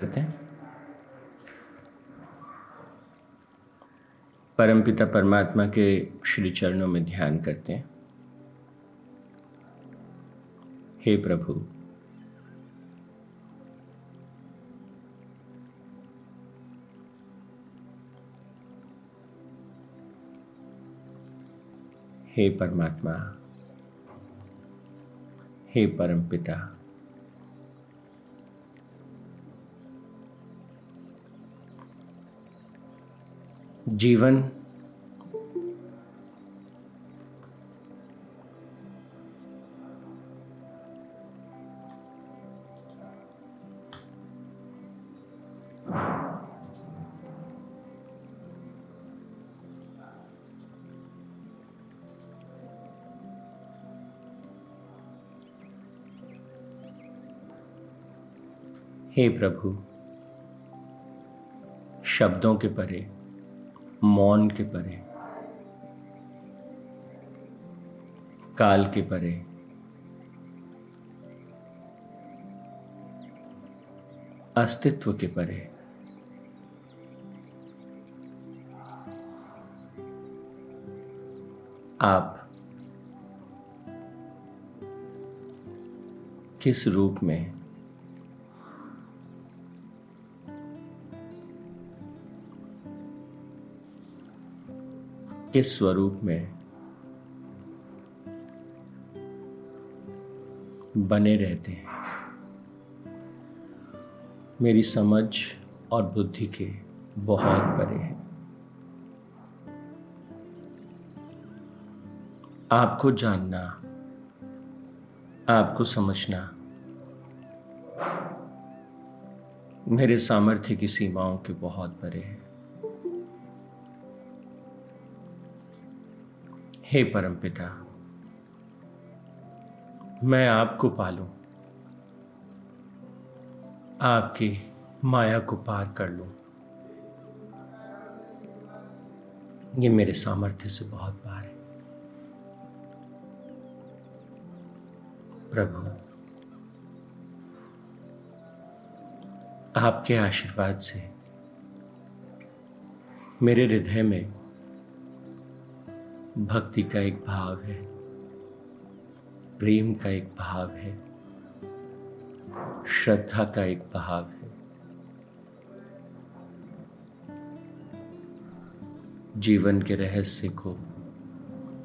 करते हैं। परमपिता परमात्मा के श्री चरणों में ध्यान करते हैं। हे प्रभु, हे परमात्मा, हे परमपिता जीवन। हे प्रभु शब्दों के परे मौन के परे काल के परे अस्तित्व के परे आप किस रूप में किस स्वरूप में बने रहते हैं। मेरी समझ और बुद्धि के बहुत परे हैं। आपको जानना, आपको समझना मेरे सामर्थ्य की सीमाओं के बहुत परे है। हे परमपिता, मैं आपको पालूं। आपकी माया को पार कर लूँ। ये मेरे सामर्थ्य से बहुत पार है। प्रभु, आपके आशीर्वाद से मेरे हृदय में भक्ति का एक भाव है, प्रेम का एक भाव है, श्रद्धा का एक भाव है। जीवन के रहस्य को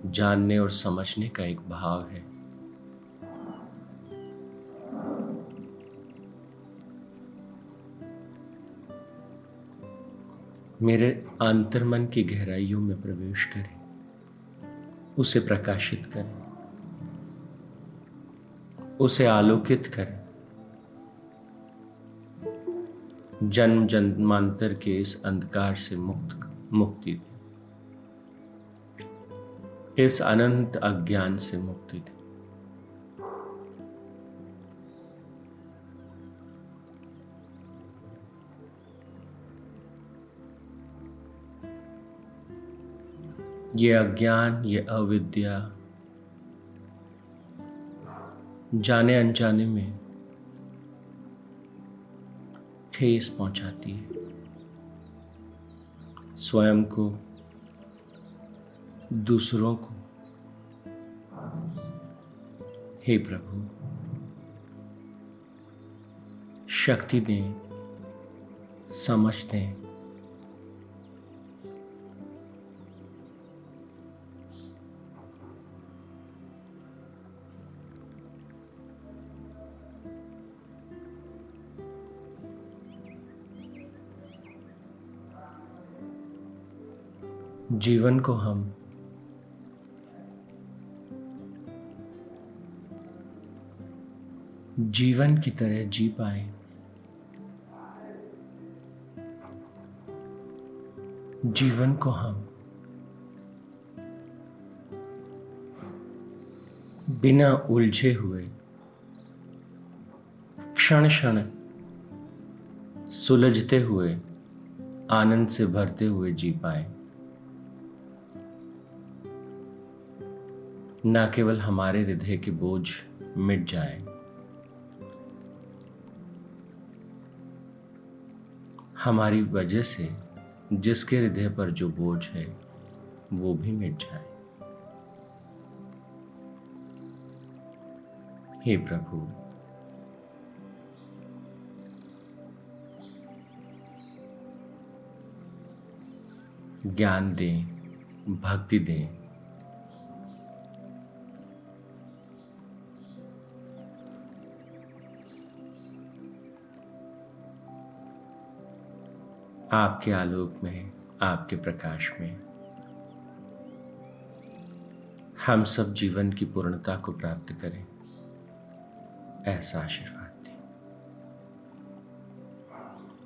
जानने और समझने का एक भाव है। मेरे अंतर्मन की गहराइयों में प्रवेश करें। उसे प्रकाशित करें। उसे आलोकित करें। जन्म जन्मांतर के इस अंधकार से मुक्त, मुक्ति दें। इस अनंत अज्ञान से मुक्ति दें। ये अज्ञान, ये अविद्या। जाने अनजाने में ठेस पहुंचाती है। स्वयं को, दूसरों को। हे प्रभु, शक्ति दें, समझ दें। जीवन को हम जीवन की तरह जी पाए। जीवन को हम बिना उलझे हुए क्षण क्षण सुलझते हुए, आनंद से भरते हुए जी पाए। न केवल हमारे हृदय के बोझ मिट जाए, हमारी वजह से जिसके हृदय पर जो बोझ है, वो भी मिट जाए। हे प्रभु, ज्ञान दें, भक्ति दें आपके आलोक में, आपके प्रकाश में। हम सब जीवन की पूर्णता को प्राप्त करें, ऐसा आशीर्वाद दें।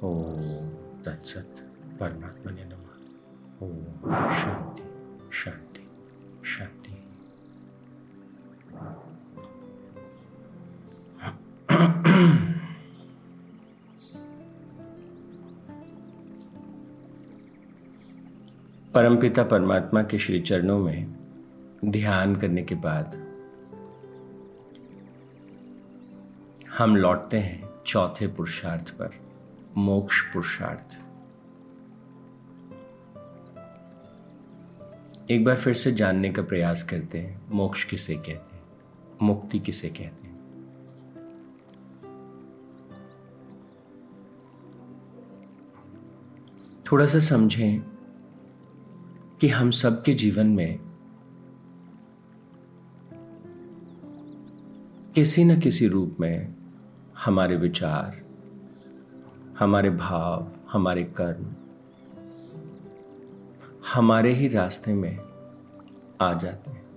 ओ तत्सत परमात्मा ने नमा ओ परमपिता परमात्मा के श्री चरणों में ध्यान करने के बाद हम लौटते हैं चौथे पुरुषार्थ पर, मोक्ष पुरुषार्थ। एक बार फिर से जानने का प्रयास करते हैं, मोक्ष किसे कहते हैं, मुक्ति किसे कहते हैं? थोड़ा सा समझें कि हम सबके जीवन में किसी न किसी रूप में हमारे विचार, हमारे भाव, हमारे कर्म, हमारे ही रास्ते में आ जाते हैं।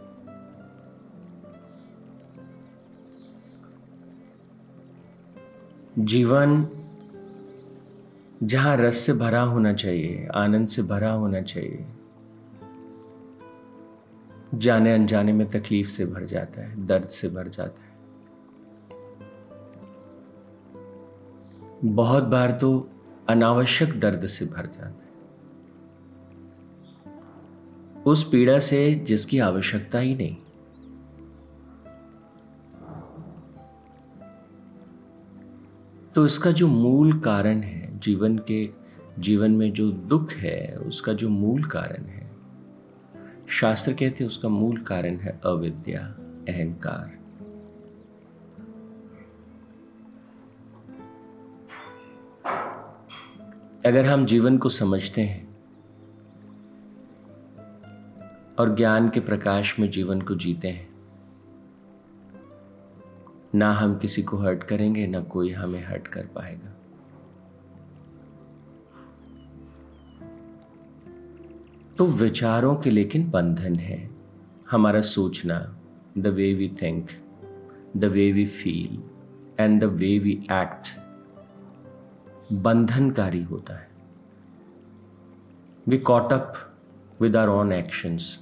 जीवन जहाँ रस से भरा होना चाहिए, आनंद से भरा होना चाहिए जाने अनजाने में तकलीफ़ से भर जाता है, दर्द से भर जाता है। बहुत बार तो अनावश्यक दर्द से भर जाता है। उस पीड़ा से जिसकी आवश्यकता ही नहीं। तो इसका जो मूल कारण है, जीवन के, जीवन में जो दुख है, उसका जो मूल कारण है शास्त्र कहते उसका मूल कारण है अविद्या, अहंकार। अगर हम जीवन को समझते हैं और ज्ञान के प्रकाश में जीवन को जीते हैं, ना हम किसी को हर्ट करेंगे, ना कोई हमें हर्ट कर पाएगा। तो विचारों के लेकिन बंधन है। हमारा सोचना the way we think the way we feel and the way we act बंधनकारी होता है। We caught up with our own actions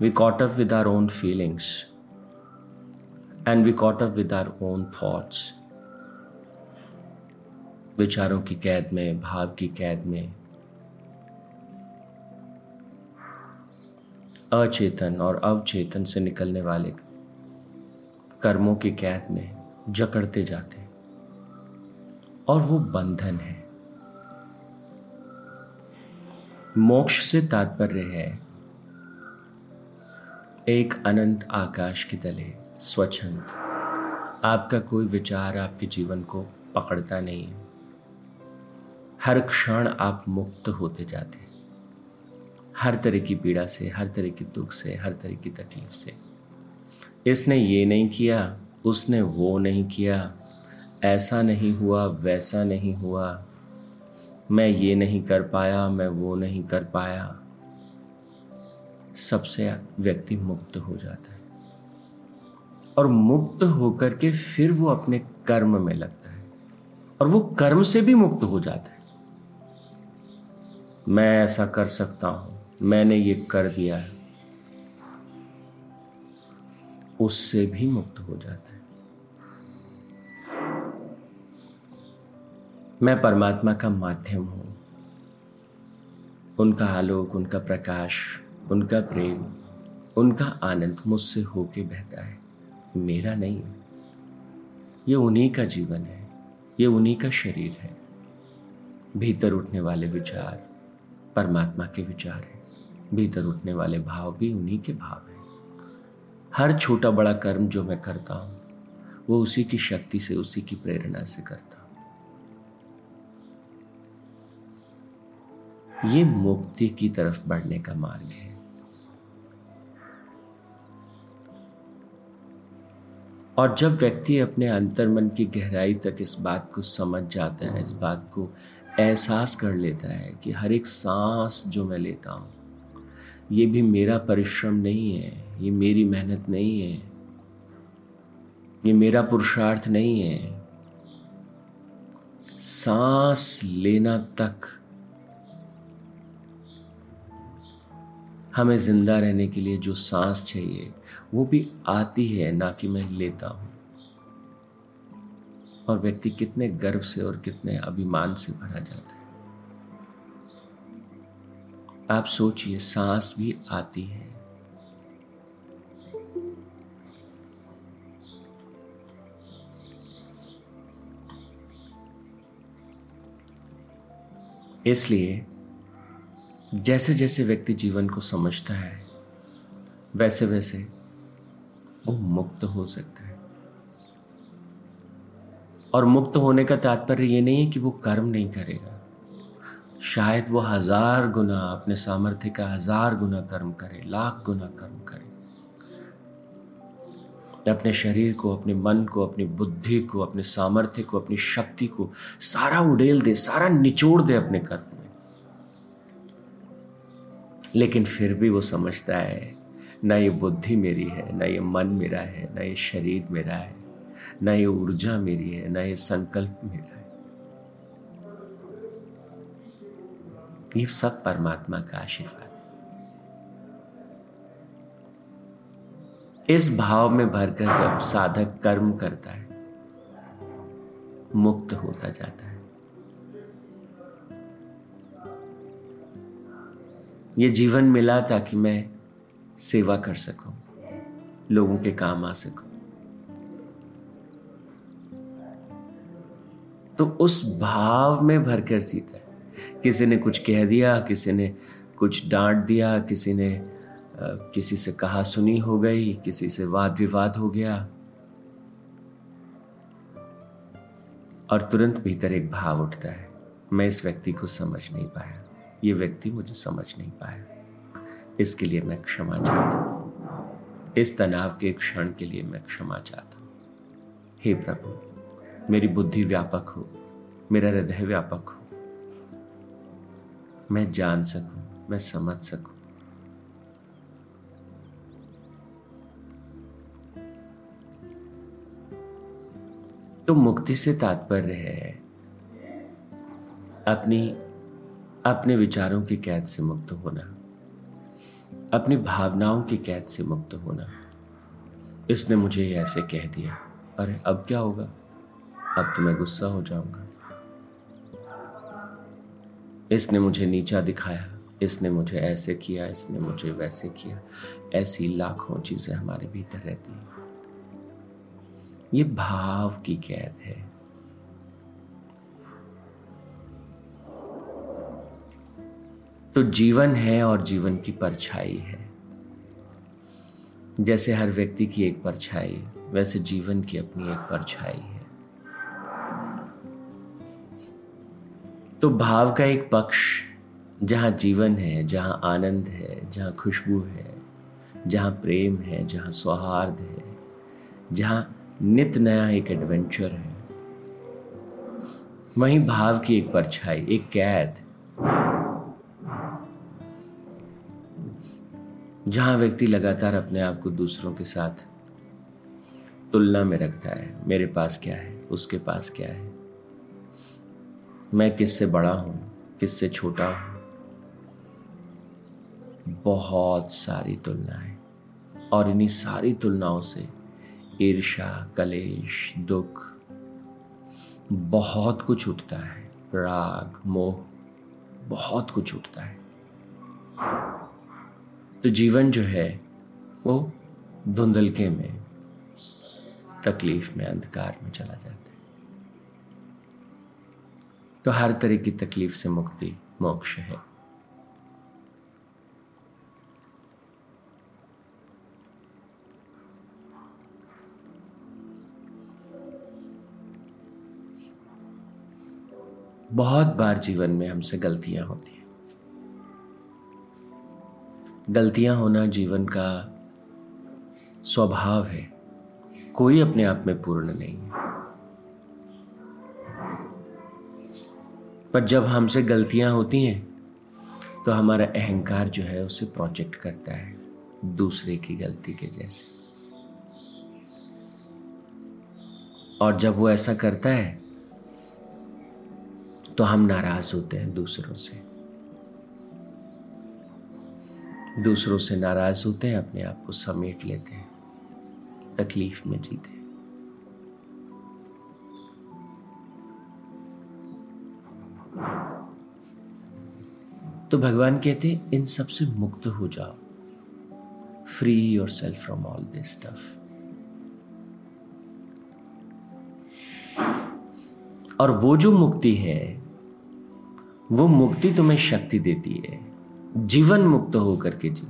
we caught up with our own feelings and we caught up with our own thoughts विचारों की कैद में, भाव की कैद में अचेतन और अवचेतन से निकलने वाले कर्मों की कैद में जकड़ते जाते और वो बंधन है। मोक्ष से तात्पर्य है, एक अनंत आकाश की तले, स्वच्छंद। आपका कोई विचार आपके जीवन को पकड़ता नहीं। हर क्षण आप मुक्त होते जाते हैं। हर तरह की पीड़ा से, हर तरह की दुख से, हर तरह की तकलीफ़ से। इसने ये नहीं किया, उसने वो नहीं किया, ऐसा नहीं हुआ, वैसा नहीं हुआ। मैं ये नहीं कर पाया, मैं वो नहीं कर पाया। सबसे व्यक्ति मुक्त हो जाता है। और मुक्त होकर के फिर वो अपने कर्म में लगता है। और वो कर्म से भी मुक्त हो जाता है। मैं ऐसा कर सकता हूँ मैंने ये कर दिया है। उससे भी मुक्त हो जाता है। मैं परमात्मा का माध्यम हूँ। उनका आलोक, उनका प्रकाश, उनका प्रेम, उनका आनंद मुझसे होके बहता है। मेरा नहीं है। ये उन्हीं का जीवन है। ये उन्हीं का शरीर है। भीतर उठने वाले विचार, परमात्मा के विचार हैं। भीतर उठने वाले भाव भी उन्हीं के भाव हैं। हर छोटा बड़ा कर्म जो मैं करता हूँ, वो उसी की शक्ति से, उसी की प्रेरणा से करता हूँ। ये मुक्ति की तरफ़ बढ़ने का मार्ग है। और जब व्यक्ति अपने अंतर्मन की गहराई तक इस बात को समझ जाता है, इस बात को एहसास कर लेता है कि हर एक सांस जो मैं लेता हूँ ये भी मेरा परिश्रम नहीं है, ये मेरी मेहनत नहीं है, ये मेरा पुरुषार्थ नहीं है। सांस लेना तक हमें ज़िंदा रहने के लिए जो सांस चाहिए, वो भी आती है, ना कि मैं लेता हूँ। और व्यक्ति कितने गर्व से और कितने अभिमान से भरा जाता है। आप सोचिए, सांस भी आती है। इसलिए जैसे जैसे व्यक्ति जीवन को समझता है वैसे वैसे वो मुक्त हो सकता है। और मुक्त होने का तात्पर्य ये नहीं है कि वो कर्म नहीं करेगा। शायद वो हज़ार गुना अपने सामर्थ्य का हज़ार गुना कर्म करे, लाख गुना कर्म करे। अपने शरीर को, अपने मन को, अपनी बुद्धि को, अपने सामर्थ्य को, अपनी शक्ति को सारा उड़ेल दे, सारा निचोड़ दे अपने कर्म में। लेकिन फिर भी वो समझता है, ना ये बुद्धि मेरी है, ना ये मन मेरा है, ना ये शरीर मेरा है, ना ये ऊर्जा मेरी है, ना ये संकल्प मेरा है। ये सब परमात्मा का आशीर्वाद। इस भाव में भरकर जब साधक कर्म करता है, मुक्त होता जाता है। ये जीवन मिला ताकि मैं सेवा कर सकूँ, लोगों के काम आ सकूँ। तो उस भाव में भरकर जीता है। किसी ने कुछ कह दिया, किसी ने कुछ डांट दिया, किसी ने किसी से कहा सुनी हो गई, किसी से वाद विवाद हो गया। और तुरंत भीतर एक भाव उठता है, मैं इस व्यक्ति को समझ नहीं पाया। ये व्यक्ति मुझे समझ नहीं पाया। इसके लिए मैं क्षमा चाहता हूँ। इस तनाव के क्षण के लिए मैं क्षमा चाहता हूँ। हे प्रभु, मेरी बुद्धि व्यापक हो, मेरा हृदय व्यापक हो मैं जान सकूँ, मैं समझ सकूँ। तो मुक्ति से तात्पर्य है। अपनी, अपने विचारों की कैद से मुक्त होना। अपनी भावनाओं की कैद से मुक्त होना। इसने मुझे ऐसे कह दिया। अरे, अब क्या होगा? अब तो मैं गुस्सा हो जाऊँगा। इसने मुझे नीचा दिखाया, इसने मुझे ऐसे किया, इसने मुझे वैसे किया। ऐसी लाखों चीज़ें हमारे भीतर रहती हैं। ये भाव की कैद है। तो जीवन है और जीवन की परछाई है। जैसे हर व्यक्ति की एक परछाई, वैसे जीवन की अपनी एक परछाई है। तो भाव का एक पक्ष, जहाँ जीवन है, जहाँ आनंद है, जहाँ खुशबू है, जहाँ प्रेम है, जहाँ सौहार्द है, जहाँ नित नया एक एडवेंचर है, वहीं भाव की एक परछाई, एक कैद। जहाँ व्यक्ति लगातार अपने आप को दूसरों के साथ तुलना में रखता है, मेरे पास क्या है, उसके पास क्या है मैं किससे बड़ा हूँ, किससे छोटा हूँ? बहुत सारी तुलनाएँ और इन्हीं सारी तुलनाओं से ईर्षा कलेश, दुख, बहुत कुछ उठता है। राग, मोह, बहुत कुछ उठता है। तो जीवन जो है, वो धुंधलके में, तकलीफ़ में, अंधकार में चला जाता है। तो हर तरह की तकलीफ़ से मुक्ति, मोक्ष है। बहुत बार जीवन में हमसे गलतियाँ होती हैं। गलतियाँ होना जीवन का स्वभाव है। कोई अपने आप में पूर्ण नहीं है। पर जब हमसे गलतियाँ होती हैं तो हमारा अहंकार जो है उसे प्रोजेक्ट करता है दूसरे की गलती के जैसे। और जब वो ऐसा करता है तो हम नाराज़ होते हैं दूसरों से। दूसरों से नाराज़ होते हैं, अपने आप को समेट लेते हैं, तकलीफ़ में जीते तो भगवान कहते, इन सबसे मुक्त हो जाओ। Free yourself from all this stuff और वो जो मुक्ति है, वो मुक्ति तुम्हें शक्ति देती है। जीवन मुक्त होकर के जी।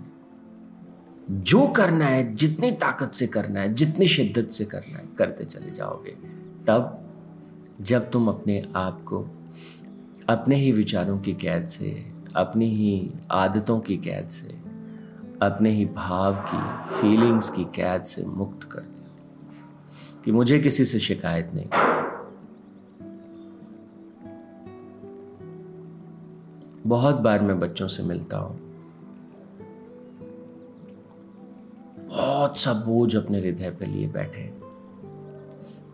जो करना है, जितनी ताकत से करना है, जितनी शिद्दत से करना है, करते चले जाओगे। तब जब तुम अपने आप को अपने ही विचारों की कैद से, अपनी ही आदतों की कैद से, अपने ही भाव की फीलिंग्स की कैद से मुक्त करते हो कि मुझे किसी से शिकायत नहीं। बहुत बार मैं बच्चों से मिलता हूँ। बहुत सा बोझ अपने हृदय पे लिए बैठे।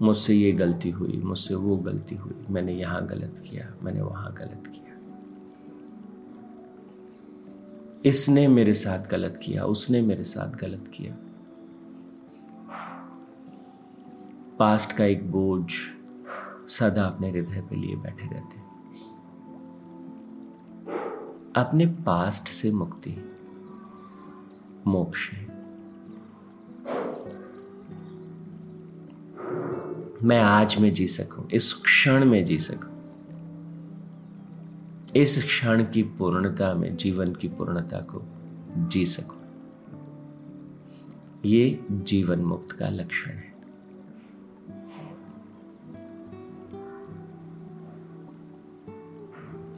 मुझसे ये गलती हुई, मुझसे वो गलती हुई। मैंने यहाँ गलत किया, मैंने वहाँ गलत किया। इसने मेरे साथ गलत किया, उसने मेरे साथ गलत किया। पास्ट का एक बोझ सदा अपने हृदय पे लिए बैठे रहते। अपने पास्ट से मुक्ति, मोक्ष है। मैं आज में जी सकूँ, इस क्षण में जी सकूँ। इस क्षण की पूर्णता में, जीवन की पूर्णता को जी सकूँ। ये जीवन मुक्त का लक्षण है।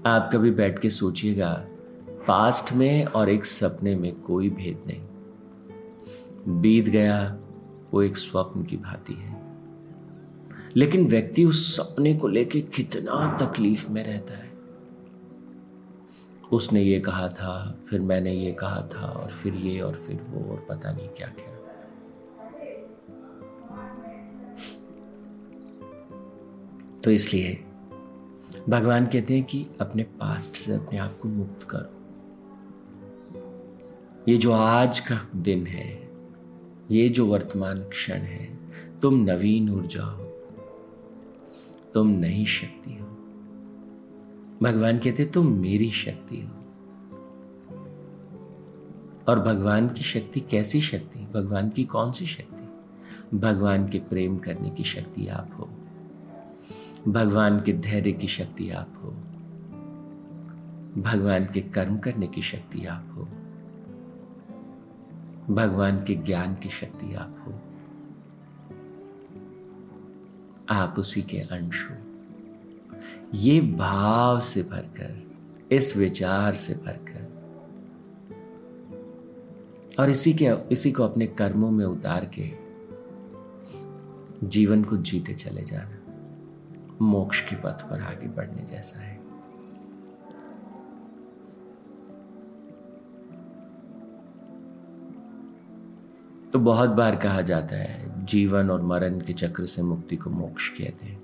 आप कभी बैठ के सोचिएगा, पास्ट में और एक सपने में कोई भेद नहीं। बीत गया, वो एक स्वप्न की भांति है। लेकिन व्यक्ति उस सपने को लेके कितना तकलीफ़ में रहता है। उसने ये कहा था, फिर मैंने ये कहा था, और फिर ये, और फिर वो, और पता नहीं क्या क्या। तो इसलिए भगवान कहते हैं कि अपने पास्ट से अपने आप को मुक्त करो। ये जो आज का दिन है, ये जो वर्तमान क्षण है, तुम नवीन ऊर्जा हो। तुम नहीं शक्ति हो। भगवान कहते तुम मेरी शक्ति हो। और भगवान की शक्ति कैसी शक्ति? भगवान की कौन सी शक्ति? भगवान के प्रेम करने की शक्ति आप हो। भगवान के धैर्य की शक्ति आप हो। भगवान के कर्म करने की शक्ति आप हो। भगवान के ज्ञान की शक्ति आप हो। आप उसी के अंश। हो ये भाव से भरकर, इस विचार से भरकर, और इसी के, इसी को अपने कर्मों में उतार के जीवन को जीते चले जाना, मोक्ष के पथ पर आगे बढ़ने जैसा है। तो बहुत बार कहा जाता है, जीवन और मरण के चक्र से मुक्ति को मोक्ष कहते हैं।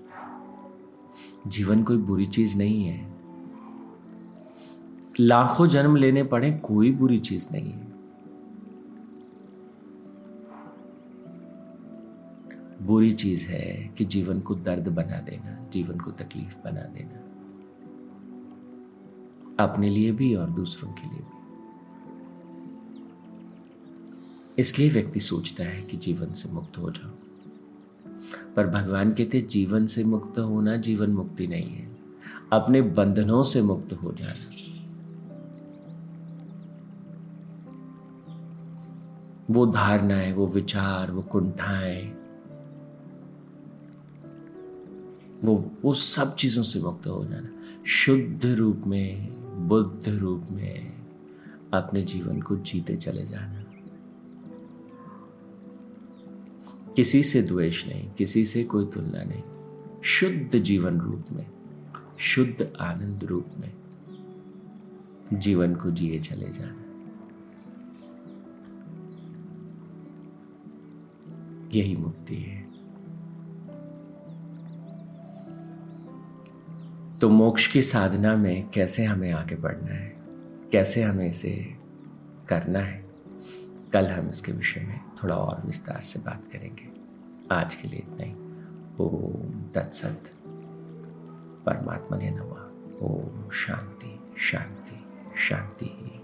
जीवन कोई बुरी चीज़ नहीं है। लाखों जन्म लेने पड़े, कोई बुरी चीज़ नहीं है। बुरी चीज़ है कि जीवन को दर्द बना देना, जीवन को तकलीफ़ बना देना। अपने लिए भी और दूसरों के लिए भी। इसलिए व्यक्ति सोचता है कि जीवन से मुक्त हो जाओ पर भगवान कहते जीवन से मुक्त होना जीवन मुक्ति नहीं है। अपने बंधनों से मुक्त हो जाना। वो धारणाएँ, वो विचार, वो कुंठाएँ, वो वो सब चीज़ों से मुक्त हो जाना। शुद्ध रूप में, बुद्ध रूप में अपने जीवन को जीते चले जाना। किसी से द्वेष नहीं, किसी से कोई तुलना नहीं। शुद्ध जीवन रूप में, शुद्ध आनंद रूप में जीवन को जिए चले जाना। यही मुक्ति है। तो मोक्ष की साधना में कैसे हमें आगे बढ़ना है? कैसे हमें इसे करना है? कल हम इसके विषय में थोड़ा और विस्तार से बात करेंगे। आज के लिए इतना ही। ओम तत्सत। परमात्मा ने नमा। ओम शांति शांति शांति ही।